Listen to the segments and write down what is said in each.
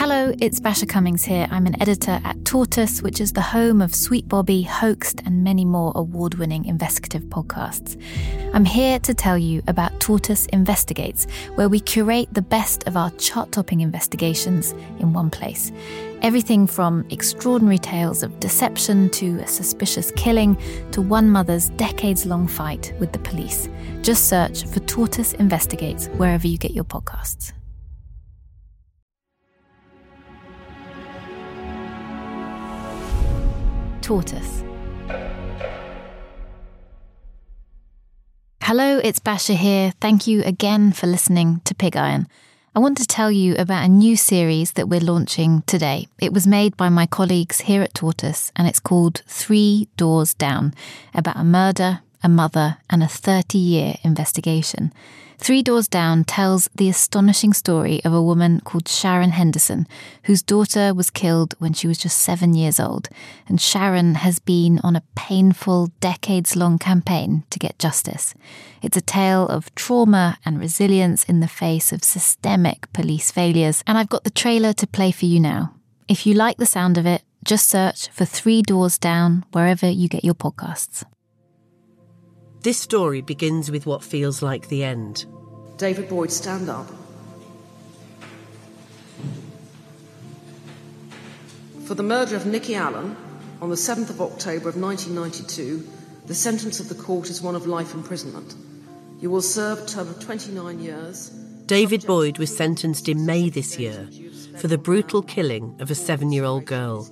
Hello, it's Basia Cummings here. I'm an editor at Tortoise, which is the home of Sweet Bobby, Hoaxed, and many more award winning investigative podcasts. I'm here to tell you about Tortoise Investigates, where we curate the best of our chart topping investigations in one place. Everything from extraordinary tales of deception to a suspicious killing to one mother's decades long fight with the police. Just search for Tortoise Investigates wherever you get your podcasts. Tortoise. Hello, it's Basia here. Thank you again for listening to Pig Iron. I want to tell you about a new series that we're launching today. It was made by my colleagues here at Tortoise and it's called Three Doors Down about a murder, a mother, and a 30 year investigation. Three Doors Down tells the astonishing story of a woman called Sharon Henderson, whose daughter was killed when she was just seven years old. And Sharon has been on a painful, decades long campaign to get justice. It's a tale of trauma and resilience in the face of systemic police failures. And I've got the trailer to play for you now. If you like the sound of it, just search for Three Doors Down wherever you get your podcasts. This story begins with what feels like the end. David Boyd, stand up. For the murder of Nikki Allan on the 7th of October of 1992, the sentence of the court is one of life imprisonment. You will serve a term of 29 years. David Boyd was sentenced in May this year for the brutal killing of a seven year old girl.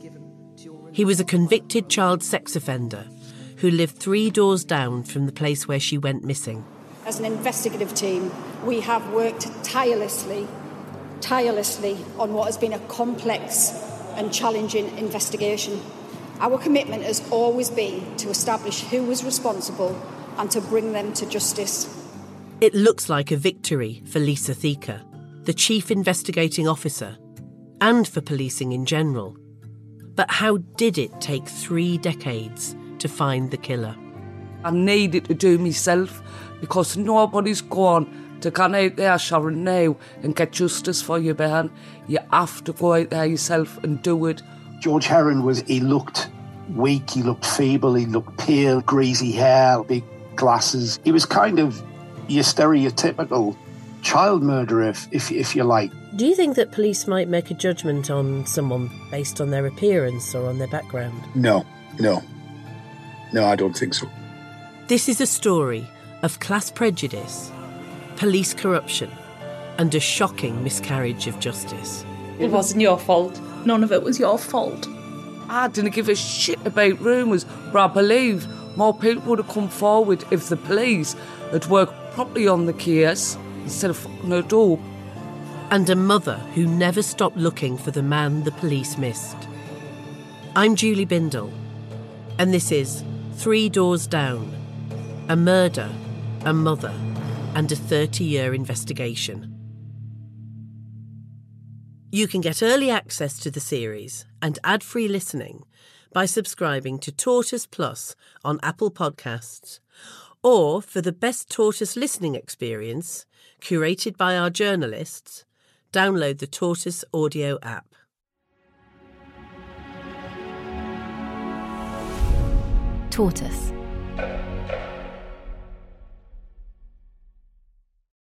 He was a convicted child sex offender who lived three doors down from the place where she went missing. As an investigative team, we have worked tirelessly, tirelessly on what has been a complex and challenging investigation. Our commitment has always been to establish who was responsible and to bring them to justice. It looks like a victory for Lisa Theaker, the chief investigating officer, and for policing in general. But how did it take three decades to find the killer. I needed to do myself because nobody's gone to go out there, Sharon, now and get justice for you, man. You have to go out there yourself and do it. George Heron was, he looked weak, he looked feeble, he looked pale, greasy hair, big glasses. He was kind of your stereotypical child murderer, if, if, if you like. Do you think that police might make a judgment on someone based on their appearance or on their background? No, no. No, I don't think so. This is a story of class prejudice, police corruption, and a shocking miscarriage of justice. It wasn't your fault. None of it was your fault. I didn't give a shit about rumours, but I believe more people would have come forward if the police had worked properly on the case instead of fucking her door. And a mother who never stopped looking for the man the police missed. I'm Julie Bindel, and this is Three Doors Down A Murder, a Mother, and a 30 year investigation. You can get early access to the series and ad free listening by subscribing to Tortoise Plus on Apple Podcasts, or for the best Tortoise listening experience, curated by our journalists, download the Tortoise audio app. Tortoise